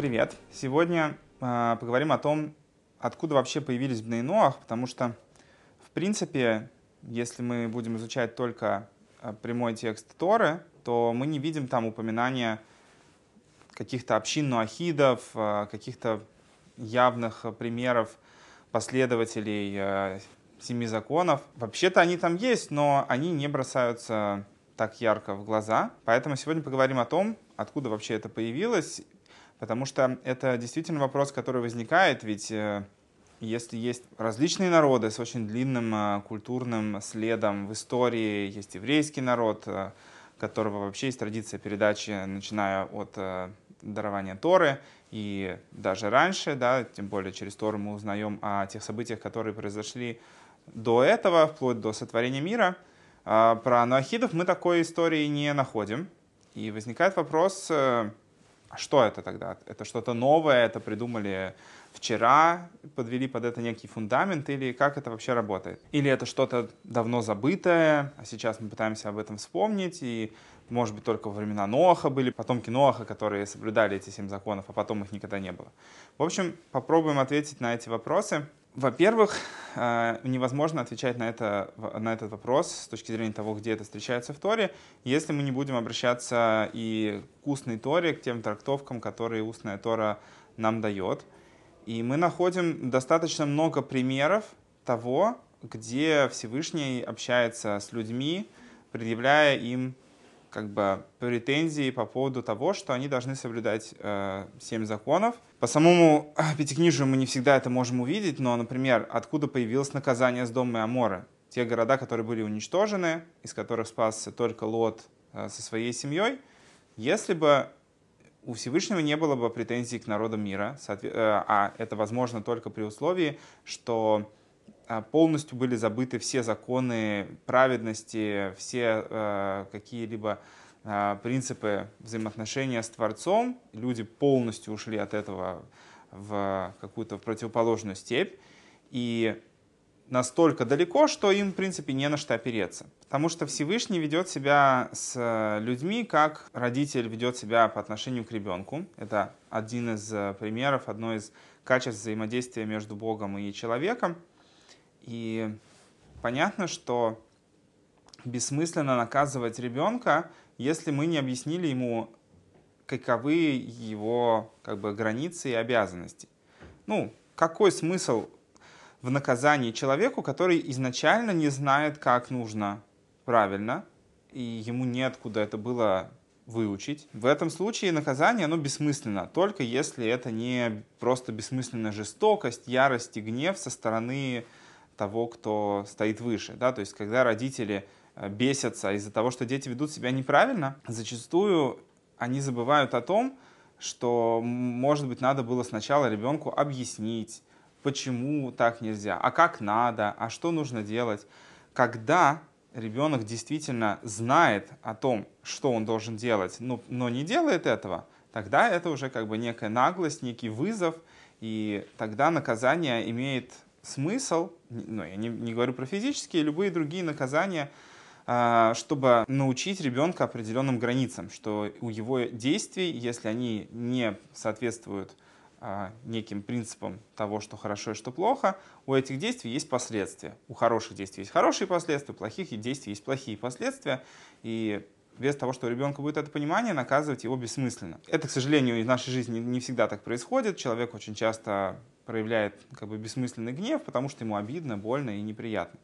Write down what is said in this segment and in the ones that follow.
Привет! Сегодня э, поговорим о том, откуда вообще появились Бней Ноах, потому что, в принципе, если мы будем изучать только э, прямой текст Торы, то мы не видим там упоминания каких-то общин нуахидов, э, каких-то явных примеров последователей э, семи законов. Вообще-то они там есть, но они не бросаются так ярко в глаза. Поэтому сегодня поговорим о том, откуда вообще это появилось, потому что это действительно вопрос, который возникает, ведь э, если есть различные народы с очень длинным э, культурным следом в истории, есть еврейский народ, э, которого вообще есть традиция передачи, начиная от дарования Торы, и даже раньше, да, тем более через Тору мы узнаем о тех событиях, которые произошли до этого, вплоть до сотворения мира. А про нуахидов мы такой истории не находим. И возникает вопрос, а что это тогда? Это что-то новое, это придумали вчера, подвели под это некий фундамент, или как это вообще работает? Или это что-то давно забытое, а сейчас мы пытаемся об этом вспомнить, и, может быть, только во времена Ноаха были потомки Ноаха, которые соблюдали эти семь законов, а потом их никогда не было. В общем, попробуем ответить на эти вопросы. Во-первых, э, невозможно отвечать на, это, на этот вопрос с точки зрения того, где это встречается в Торе, если мы не будем обращаться и к устной Торе, к тем трактовкам, которые устная Тора нам дает. И мы находим достаточно много примеров того, где Всевышний общается с людьми, предъявляя им как бы претензии по поводу того, что они должны соблюдать э, семь законов. По самому Пятикнижию мы не всегда это можем увидеть, но, например, откуда появилось наказание с дома Амора? Те города, которые были уничтожены, из которых спасся только Лот э, со своей семьей, если бы у Всевышнего не было бы претензий к народам мира, э, а это возможно только при условии, что полностью были забыты все законы праведности, все э, какие-либо э, принципы взаимоотношения с Творцом. Люди полностью ушли от этого в какую-то противоположную степь. И настолько далеко, что им, в принципе, не на что опереться. Потому что Всевышний ведет себя с людьми, как родитель ведет себя по отношению к ребенку. Это один из примеров, одно из качеств взаимодействия между Богом и человеком. И понятно, что бессмысленно наказывать ребенка, если мы не объяснили ему, каковы его как бы, границы и обязанности. Ну, какой смысл в наказании человеку, который изначально не знает, как нужно правильно, и ему неоткуда это было выучить. В этом случае наказание, оно бессмысленно, только если это не просто бессмысленная жестокость, ярость и гнев со стороны того, кто стоит выше. Да? То есть, когда родители э, бесятся из-за того, что дети ведут себя неправильно, зачастую они забывают о том, что, может быть, надо было сначала ребенку объяснить, почему так нельзя, а как надо, а что нужно делать. Когда ребенок действительно знает о том, что он должен делать, но, но не делает этого, тогда это уже как бы некая наглость, некий вызов, и тогда наказание имеет смысл, ну, я не, не говорю про физические, любые другие наказания, а, чтобы научить ребенка определенным границам, что у его действий, если они не соответствуют а, неким принципам того, что хорошо и что плохо, у этих действий есть последствия. У хороших действий есть хорошие последствия, у плохих действий есть плохие последствия. И без того, что у ребенка будет это понимание, наказывать его бессмысленно. Это, к сожалению, в нашей жизни не всегда так происходит. Человек очень часто проявляет как бы бессмысленный гнев, потому что ему обидно, больно и неприятно.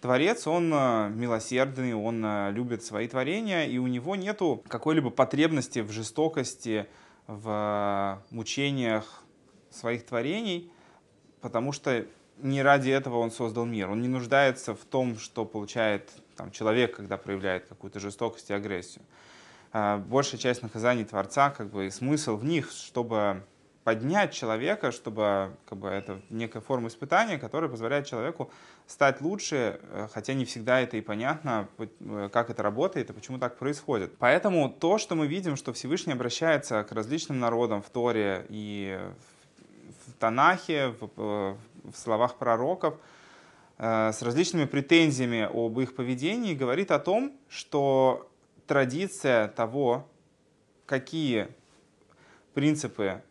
Творец, он э, милосердный, он э, любит свои творения, и у него нету какой-либо потребности в жестокости, в э, мучениях своих творений, потому что не ради этого он создал мир. Он не нуждается в том, что получает там, человек, когда проявляет какую-то жестокость и агрессию. Большая часть наказаний Творца, как бы, смысл в них, чтобы поднять человека, чтобы как бы, это некая форма испытания, которая позволяет человеку стать лучше, э, хотя не всегда это и понятно, э, как это работает и почему так происходит. Поэтому то, что мы видим, что Всевышний обращается к различным народам в Торе и в Танахе, в, э, в словах пророков, с различными претензиями об их поведении, говорит о том, что традиция того, какие принципы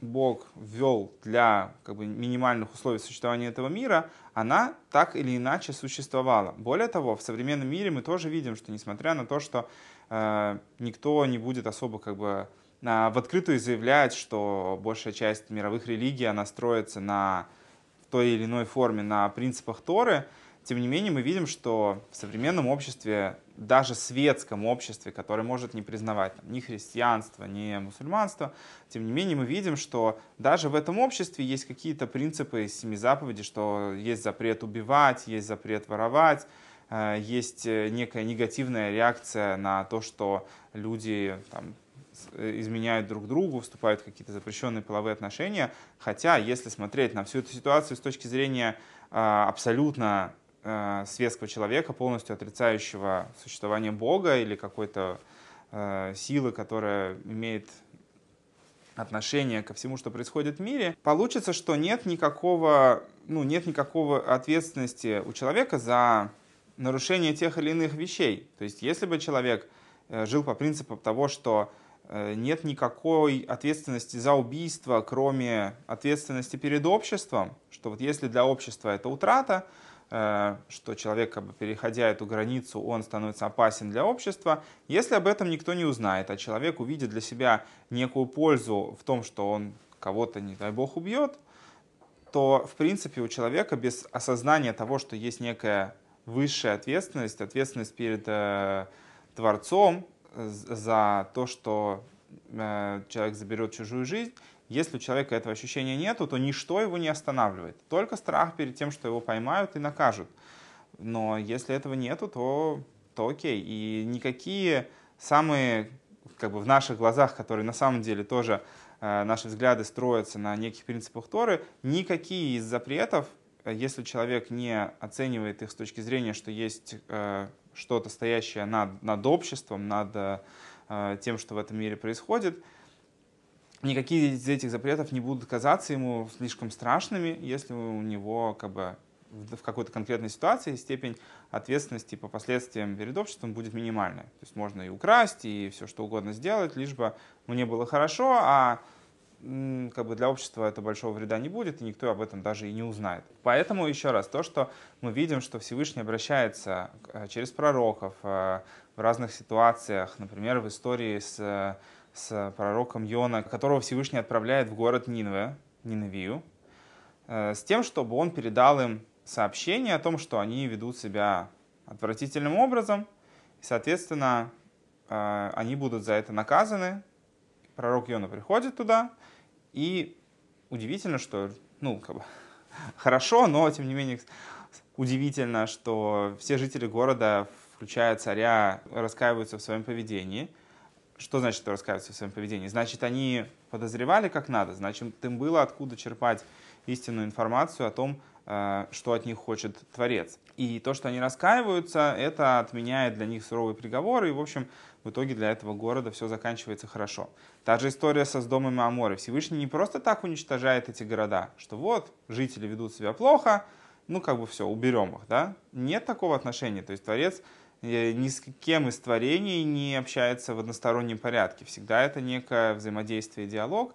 Бог ввел для как бы, минимальных условий существования этого мира, она так или иначе существовала. Более того, в современном мире мы тоже видим, что несмотря на то, что э, никто не будет особо как бы э, в открытую заявлять, что большая часть мировых религий, она строится на в той или иной форме на принципах Торы, тем не менее, мы видим, что в современном обществе, даже светском обществе, которое может не признавать там, ни христианство, ни мусульманство, тем не менее мы видим, что даже в этом обществе есть какие-то принципы из семи заповедей, что есть запрет убивать, есть запрет воровать, э, есть э, некая негативная реакция на то, что люди там, э, изменяют друг другу, вступают в какие-то запрещенные половые отношения. Хотя, если смотреть на всю эту ситуацию с точки зрения абсолютно э, светского человека, полностью отрицающего существование Бога или какой-то э, силы, которая имеет отношение ко всему, что происходит в мире, получится, что нет никакого, ну, нет никакого ответственности у человека за нарушение тех или иных вещей. То есть, если бы человек э, жил по принципу того, что э, нет никакой ответственности за убийство, кроме ответственности перед обществом, что вот если для общества это утрата, что человек, как бы, переходя эту границу, он становится опасен для общества, если об этом никто не узнает, а человек увидит для себя некую пользу в том, что он кого-то, не дай бог, убьет, то, в принципе, у человека без осознания того, что есть некая высшая ответственность, ответственность перед э, Творцом за то, что э, человек заберет чужую жизнь, если у человека этого ощущения нету, то ничто его не останавливает. Только страх перед тем, что его поймают и накажут. Но если этого нету, то, то окей. И никакие самые, как бы в наших глазах, которые на самом деле тоже э, наши взгляды строятся на неких принципах Торы, никакие из запретов, э, если человек не оценивает их с точки зрения, что есть э, что-то стоящее над, над обществом, над э, тем, что в этом мире происходит, никакие из этих запретов не будут казаться ему слишком страшными, если у него как бы в какой-то конкретной ситуации степень ответственности по последствиям перед обществом будет минимальная. То есть можно и украсть, и все что угодно сделать, лишь бы мне было хорошо, а как бы для общества это большого вреда не будет, и никто об этом даже и не узнает. Поэтому еще раз, то, что мы видим, что Всевышний обращается э, через пророков э, в разных ситуациях, например, в истории с с пророком Йона, которого Всевышний отправляет в город Нинве, Ниневию, э, с тем, чтобы он передал им сообщение о том, что они ведут себя отвратительным образом, и, соответственно, э, они будут за это наказаны. Пророк Йона приходит туда, и удивительно, что, ну, как бы, хорошо, но, тем не менее, удивительно, что все жители города, включая царя, раскаиваются в своем поведении – что значит, что раскаиваются в своем поведении? Значит, они подозревали как надо, значит, им было откуда черпать истинную информацию о том, э, что от них хочет Творец. И то, что они раскаиваются, это отменяет для них суровый приговор, и, в общем, в итоге для этого города все заканчивается хорошо. Та же история со Сдомом и Аморой. Всевышний не просто так уничтожает эти города, что вот, жители ведут себя плохо, ну, как бы все, уберем их, да? Нет такого отношения. То есть Творец ни с кем из творений не общается в одностороннем порядке. Всегда это некое взаимодействие, диалог.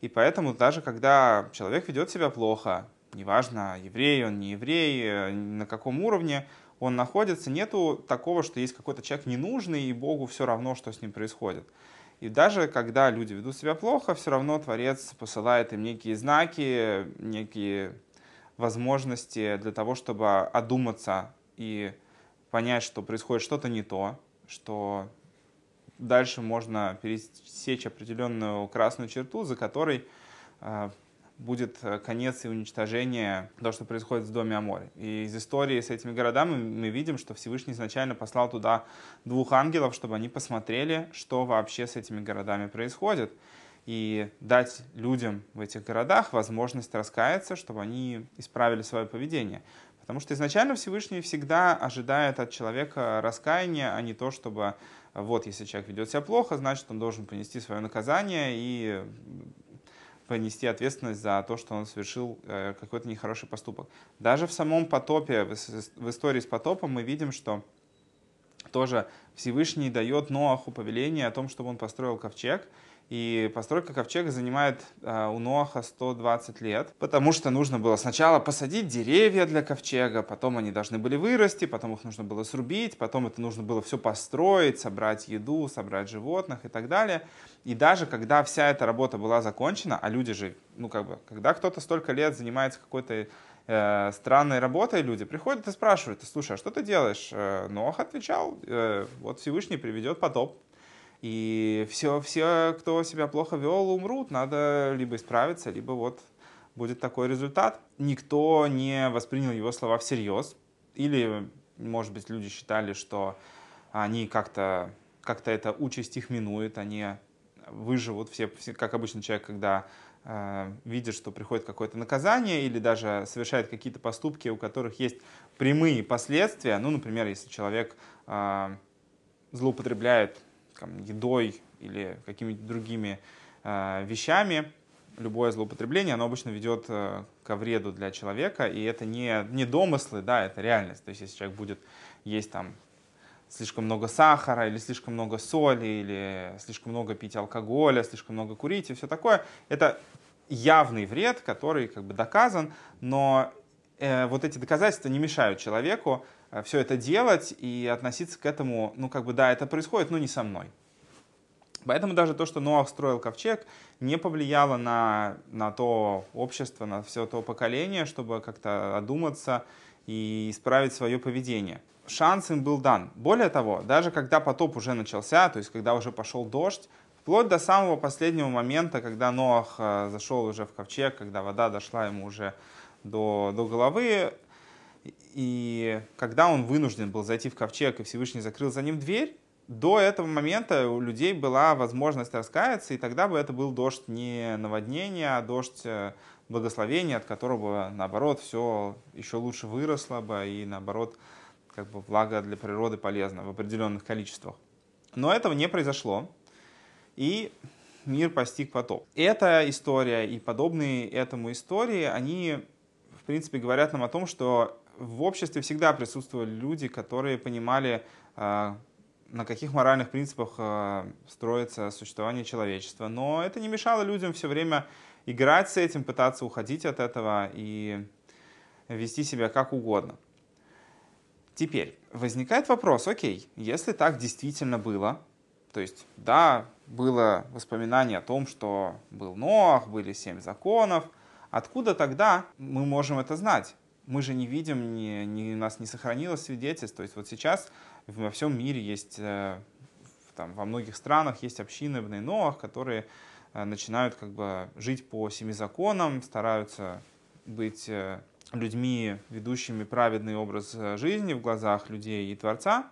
И поэтому даже когда человек ведет себя плохо, неважно, еврей он, не еврей, э, на каком уровне он находится, нету такого, что есть какой-то человек ненужный, и Богу все равно, что с ним происходит. И даже когда люди ведут себя плохо, все равно Творец посылает им некие знаки, некие возможности для того, чтобы одуматься и понять, что происходит что-то не то, что дальше можно пересечь определенную красную черту, за которой э, будет конец и уничтожение того, что происходит в доме Аморе. И из истории с этими городами мы видим, что Всевышний изначально послал туда двух ангелов, чтобы они посмотрели, что вообще с этими городами происходит, и дать людям в этих городах возможность раскаяться, чтобы они исправили свое поведение. Потому что изначально Всевышний всегда ожидает от человека раскаяния, а не то, чтобы вот если человек ведет себя плохо, значит он должен понести свое наказание и понести ответственность за то, что он совершил э, какой-то нехороший поступок. Даже в самом потопе, в истории с потопом мы видим, что тоже Всевышний дает Ноаху повеление о том, чтобы он построил ковчег, И постройка ковчега занимает э, у Ноаха 120 лет, потому что нужно было сначала посадить деревья для ковчега, потом они должны были вырасти, потом их нужно было срубить, потом это нужно было все построить, собрать еду, собрать животных и так далее. И даже когда вся эта работа была закончена, а люди же, ну как бы, когда кто-то столько лет занимается какой-то э, странной работой, люди приходят и спрашивают, слушай, а что ты делаешь? Э, Нох отвечал, э, вот Всевышний приведет потоп, и все, все, кто себя плохо вел, умрут. Надо либо исправиться, либо вот будет такой результат. Никто не воспринял его слова всерьез. Или, может быть, люди считали, что они как-то как эта участь их минует, они выживут все, все как обычно человек, когда э, видит, что приходит какое-то наказание или даже совершает какие-то поступки, у которых есть прямые последствия. Ну, например, если человек э, злоупотребляет там, едой или какими-то другими э, вещами, любое злоупотребление, оно обычно ведет э, ко вреду для человека, и это не, не домыслы, да, это реальность. То есть если человек будет есть там слишком много сахара, или слишком много соли, или слишком много пить алкоголя, слишком много курить и все такое, это явный вред, который как бы доказан, но вот эти доказательства не мешают человеку Э, все это делать и относиться к этому, ну как бы да, это происходит, но не со мной. Поэтому даже то, что Ноах строил ковчег, не повлияло на, на то общество, на все то поколение, чтобы как-то одуматься и исправить свое поведение. Шанс им был дан. Более того, даже когда потоп уже начался, то есть когда уже пошел дождь, вплоть до самого последнего момента, когда Ноах э, зашел уже в ковчег, когда вода дошла ему уже до, до головы, и когда он вынужден был зайти в ковчег, и Всевышний закрыл за ним дверь, до этого момента у людей была возможность раскаяться, и тогда бы это был дождь не наводнения, а дождь э, благословения, от которого, наоборот, все еще лучше выросло бы, и, наоборот, как бы благо для природы полезно в определенных количествах. Но этого не произошло, и мир постиг потоп. Эта история и подобные этому истории, они, принципе, говорят нам о том, что в обществе всегда присутствовали люди, которые понимали, а, на каких моральных принципах а, строится существование человечества. Но это не мешало людям все время играть с этим, пытаться уходить от этого и вести себя как угодно. Теперь возникает вопрос, окей, если так действительно было, то есть, да, было воспоминание о том, что был Ноах, были семь законов, откуда тогда мы можем это знать? мы же не видим, не, не, у нас не сохранилось свидетельств. То есть вот сейчас во всем мире есть, э, там, во многих странах есть общины в Ноах, которые э, начинают как бы жить по семи законам, стараются быть э, людьми, ведущими праведный образ жизни в глазах людей и Творца.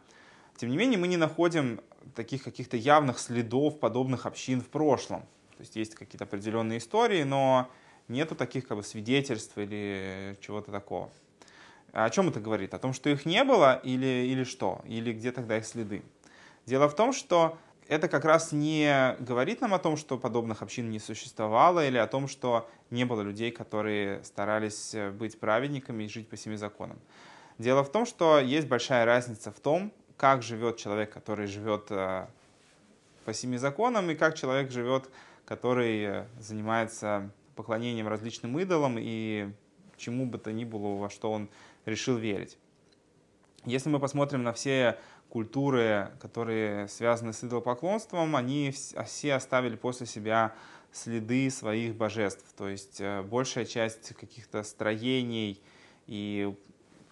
Тем не менее, мы не находим таких каких-то явных следов подобных общин в прошлом. То есть есть какие-то определенные истории, но нету таких как бы свидетельств или чего-то такого. А о чем это говорит? О том, что их не было или, или что? Или где тогда их следы? Дело в том, что это как раз не говорит нам о том, что подобных общин не существовало, или о том, что не было людей, которые старались быть праведниками и жить по семи законам. Дело в том, что есть большая разница в том, как живет человек, который живет э, по семи законам, и как человек живет, который э, занимается поклонением различным идолам и чему бы то ни было, во что он решил верить. Если мы посмотрим на все культуры, которые связаны с идолопоклонством, они все оставили после себя следы своих божеств. То есть э, большая часть каких-то строений и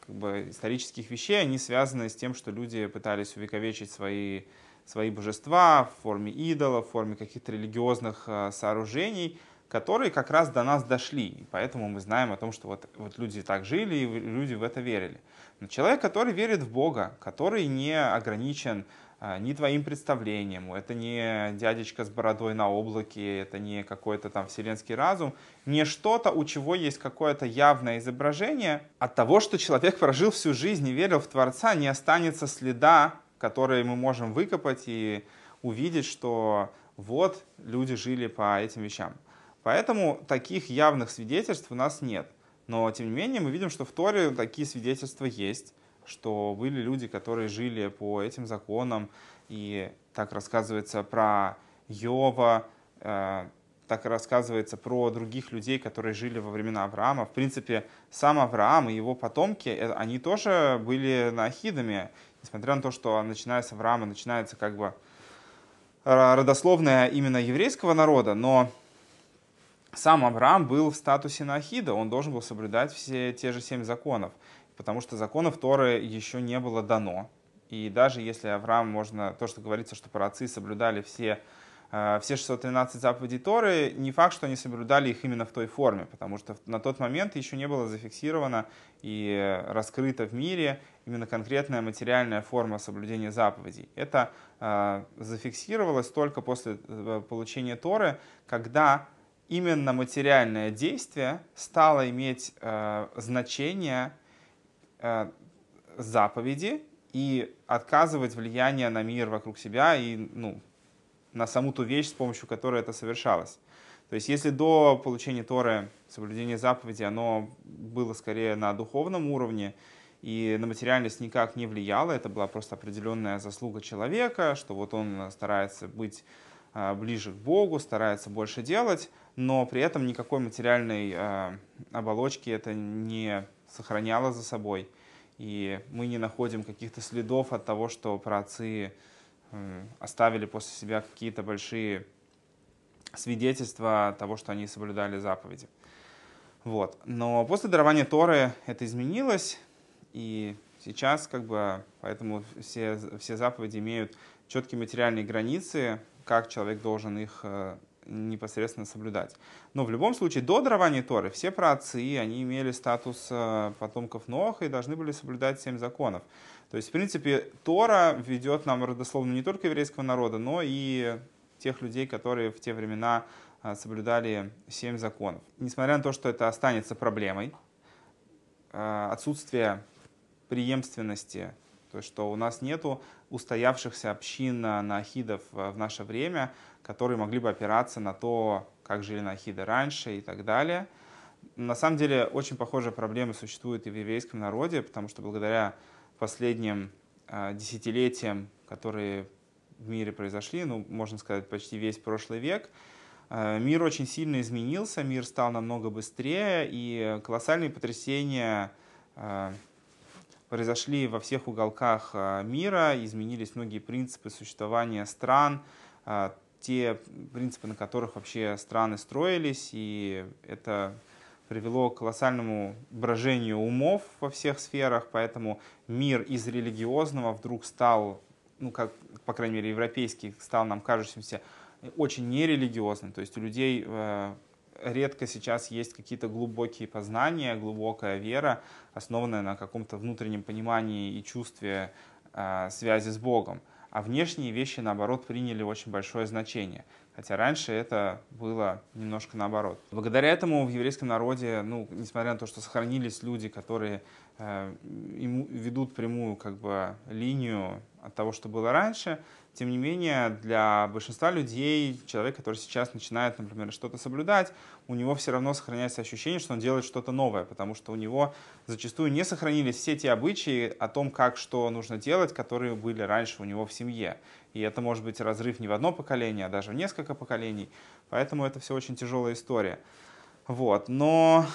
как бы, исторических вещей, они связаны с тем, что люди пытались увековечить свои, свои божества в форме идолов, в форме каких-то религиозных э, сооружений – которые как раз до нас дошли. И поэтому мы знаем о том, что вот, вот люди так жили, и люди в это верили. Но человек, который верит в Бога, который не ограничен а, ни твоим представлением, это не дядечка с бородой на облаке, это не какой-то там вселенский разум, не что-то, у чего есть какое-то явное изображение, от того, что человек прожил всю жизнь и верил в Творца, не останется следа, который мы можем выкопать и увидеть, что вот люди жили по этим вещам. Поэтому таких явных свидетельств у нас нет. Но, тем не менее, мы видим, что в Торе такие свидетельства есть, что были люди, которые жили по этим законам. И так рассказывается про Йова, так рассказывается про других людей, которые жили во времена Авраама. В принципе, сам Авраам и его потомки, они тоже были наахидами, несмотря на то, что начиная с Авраама начинается как бы родословная именно еврейского народа, но сам Авраам был в статусе Нахида, он должен был соблюдать все те же семь законов, потому что законов Торы еще не было дано. И даже если Авраам, можно, то, что говорится, что праотцы соблюдали все, э, все 613 заповедей Торы, не факт, что они соблюдали их именно в той форме, потому что на тот момент еще не было зафиксировано и раскрыто в мире именно конкретная материальная форма соблюдения заповедей. Это э, зафиксировалось только после э, получения Торы, когда именно материальное действие стало иметь э, значение э, заповеди и отказывать влияние на мир вокруг себя и ну, на саму ту вещь, с помощью которой это совершалось. То есть если до получения Торы соблюдение заповеди, оно было скорее на духовном уровне, и на материальность никак не влияло, это была просто определенная заслуга человека, что вот он старается быть ближе к Богу, старается больше делать, но при этом никакой материальной а, оболочки это не сохраняло за собой. И мы не находим каких-то следов от того, что праотцы оставили после себя какие-то большие свидетельства того, что они соблюдали заповеди. Вот. Но после дарования Торы это изменилось, и сейчас как бы поэтому все, все заповеди имеют четкие материальные границы, как человек должен их э, непосредственно соблюдать. Но в любом случае, до дарования Торы все праотцы, они имели статус э, потомков Ноха и должны были соблюдать семь законов. То есть, в принципе, Тора ведет нам родословно не только еврейского народа, но и тех людей, которые в те времена а, соблюдали семь законов. Несмотря на то, что это останется проблемой, отсутствие преемственности, то есть что у нас нету устоявшихся общин нахидов в наше время, которые могли бы опираться на то, как жили нахиды раньше и так далее. На самом деле очень похожие проблемы существуют и в еврейском народе, потому что благодаря последним а, десятилетиям, которые в мире произошли, ну, можно сказать, почти весь прошлый век, э, мир очень сильно изменился, мир стал намного быстрее, и колоссальные потрясения э, произошли во всех уголках э, мира, изменились многие принципы существования стран, те принципы, на которых вообще страны строились, и это привело к колоссальному брожению умов во всех сферах, поэтому мир из религиозного вдруг стал ну, как, по крайней мере, европейский, стал нам кажущимся очень нерелигиозным. То есть у людей э, редко сейчас есть какие-то глубокие познания, глубокая вера, основанная на каком-то внутреннем понимании и чувстве э, связи с Богом. А внешние вещи, наоборот, приняли очень большое значение. Хотя раньше это было немножко наоборот. Благодаря этому в еврейском народе, ну, несмотря на то, что сохранились люди, которые э, ведут прямую как бы, линию от того, что было раньше, тем не менее, для большинства людей, человек, который сейчас начинает, например, что-то соблюдать, у него все равно сохраняется ощущение, что он делает что-то новое, потому что у него зачастую не сохранились все те обычаи о том, как что нужно делать, которые были раньше у него в семье. И это может быть разрыв не в одно поколение, а даже в несколько поколений. Поэтому это все очень тяжелая история. Вот. Но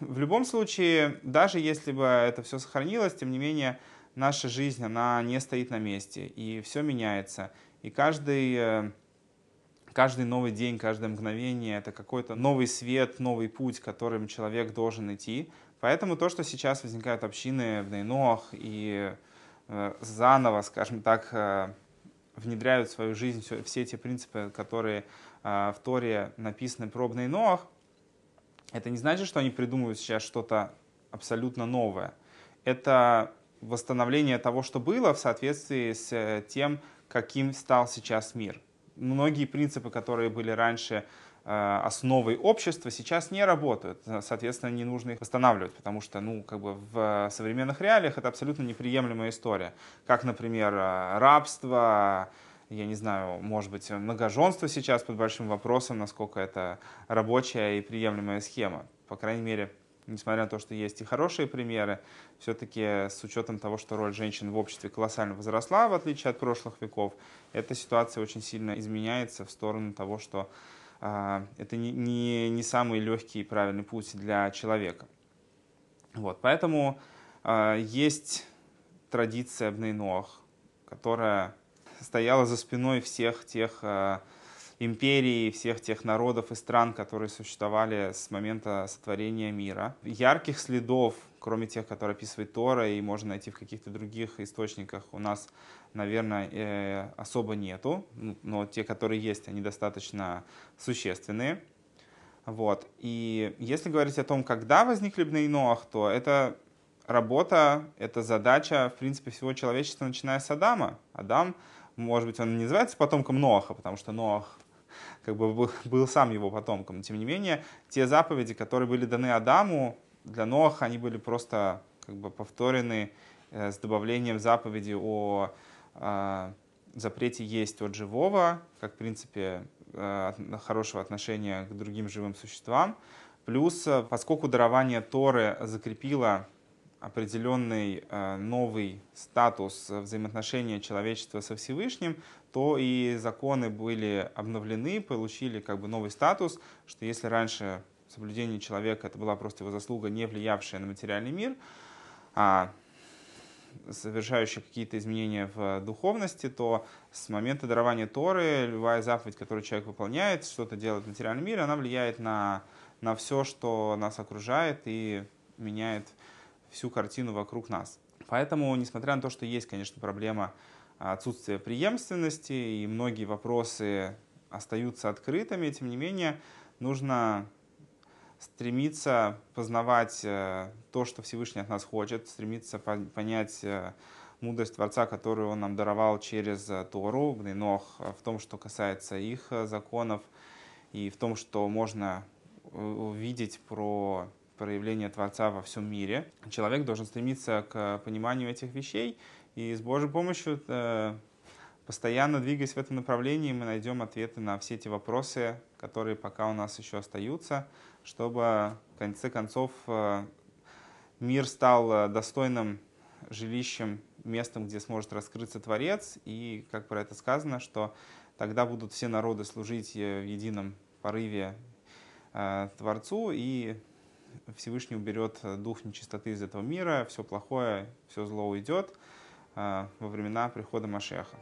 в любом случае, даже если бы это все сохранилось, тем не менее, наша жизнь, она не стоит на месте, и все меняется. И каждый, э, каждый новый день, каждое мгновение — это какой-то новый свет, новый путь, которым человек должен идти. Поэтому то, что сейчас возникают общины в Нейноах и э, заново, скажем так, э, внедряют в свою жизнь все, все эти принципы, которые в Торе написаны про Нейноах, это не значит, что они придумывают сейчас что-то абсолютно новое. Это восстановление того, что было, в соответствии с э, тем, каким стал сейчас мир. Многие принципы, которые были раньше э, основой общества, сейчас не работают. Соответственно, не нужно их восстанавливать, потому что ну, как бы в современных реалиях это абсолютно неприемлемая история. Как, например, э, рабство, я не знаю, может быть, многоженство сейчас под большим вопросом, насколько это рабочая и приемлемая схема. По крайней мере, несмотря на то, что есть и хорошие примеры, все-таки с учетом того, что роль женщин в обществе колоссально возросла, в отличие от прошлых веков, эта ситуация очень сильно изменяется в сторону того, что это не, не, не самый легкий и правильный путь для человека. Вот, поэтому есть традиция Бнейноах, которая стояла за спиной всех тех империй, всех тех народов и стран, которые существовали с момента сотворения мира. Ярких следов, кроме тех, которые описывает Тора и можно найти в каких-то других источниках, у нас, наверное, э, особо нету, ну, но те, которые есть, они достаточно существенные. Вот. И если говорить о том, когда возникли Бнейноах, то это работа, это задача, в принципе, всего человечества, начиная с Адама. Адам, может быть, он не называется потомком Ноаха, потому что Ноах как бы был, сам его потомком. Тем не менее, те заповеди, которые были даны Адаму, для Ноаха они были просто как бы повторены э, с добавлением заповеди о э, запрете есть от живого, как в принципе э, хорошего отношения к другим живым существам. Плюс, поскольку дарование Торы закрепило определенный э, новый статус взаимоотношения человечества со Всевышним, то и законы были обновлены, получили как бы новый статус, что если раньше соблюдение человека это была просто его заслуга, не влиявшая на материальный мир, а совершающая какие-то изменения в духовности, то с момента дарования Торы любая заповедь, которую человек выполняет, что-то делает в материальном мире, она влияет на, на все, что нас окружает и меняет всю картину вокруг нас. Поэтому, несмотря на то, что есть, конечно, проблема отсутствия преемственности и многие вопросы остаются открытыми, тем не менее, нужно стремиться познавать э, то, что Всевышний от нас хочет, стремиться понять э, мудрость Творца, которую Он нам даровал через э, Тору, Бнейнох, в том, что касается их законов, и в том, что можно увидеть про проявление Творца во всем мире. Человек должен стремиться к пониманию этих вещей, и с Божьей помощью, э, постоянно двигаясь в этом направлении, мы найдем ответы на все эти вопросы, которые пока у нас еще остаются, чтобы в конце концов э, мир стал э, достойным жилищем, местом, где сможет раскрыться Творец, и, как про это сказано, что тогда будут все народы служить в едином порыве Творцу, и Всевышний уберет дух нечистоты из этого мира, все плохое, все зло уйдет во времена прихода Машеха.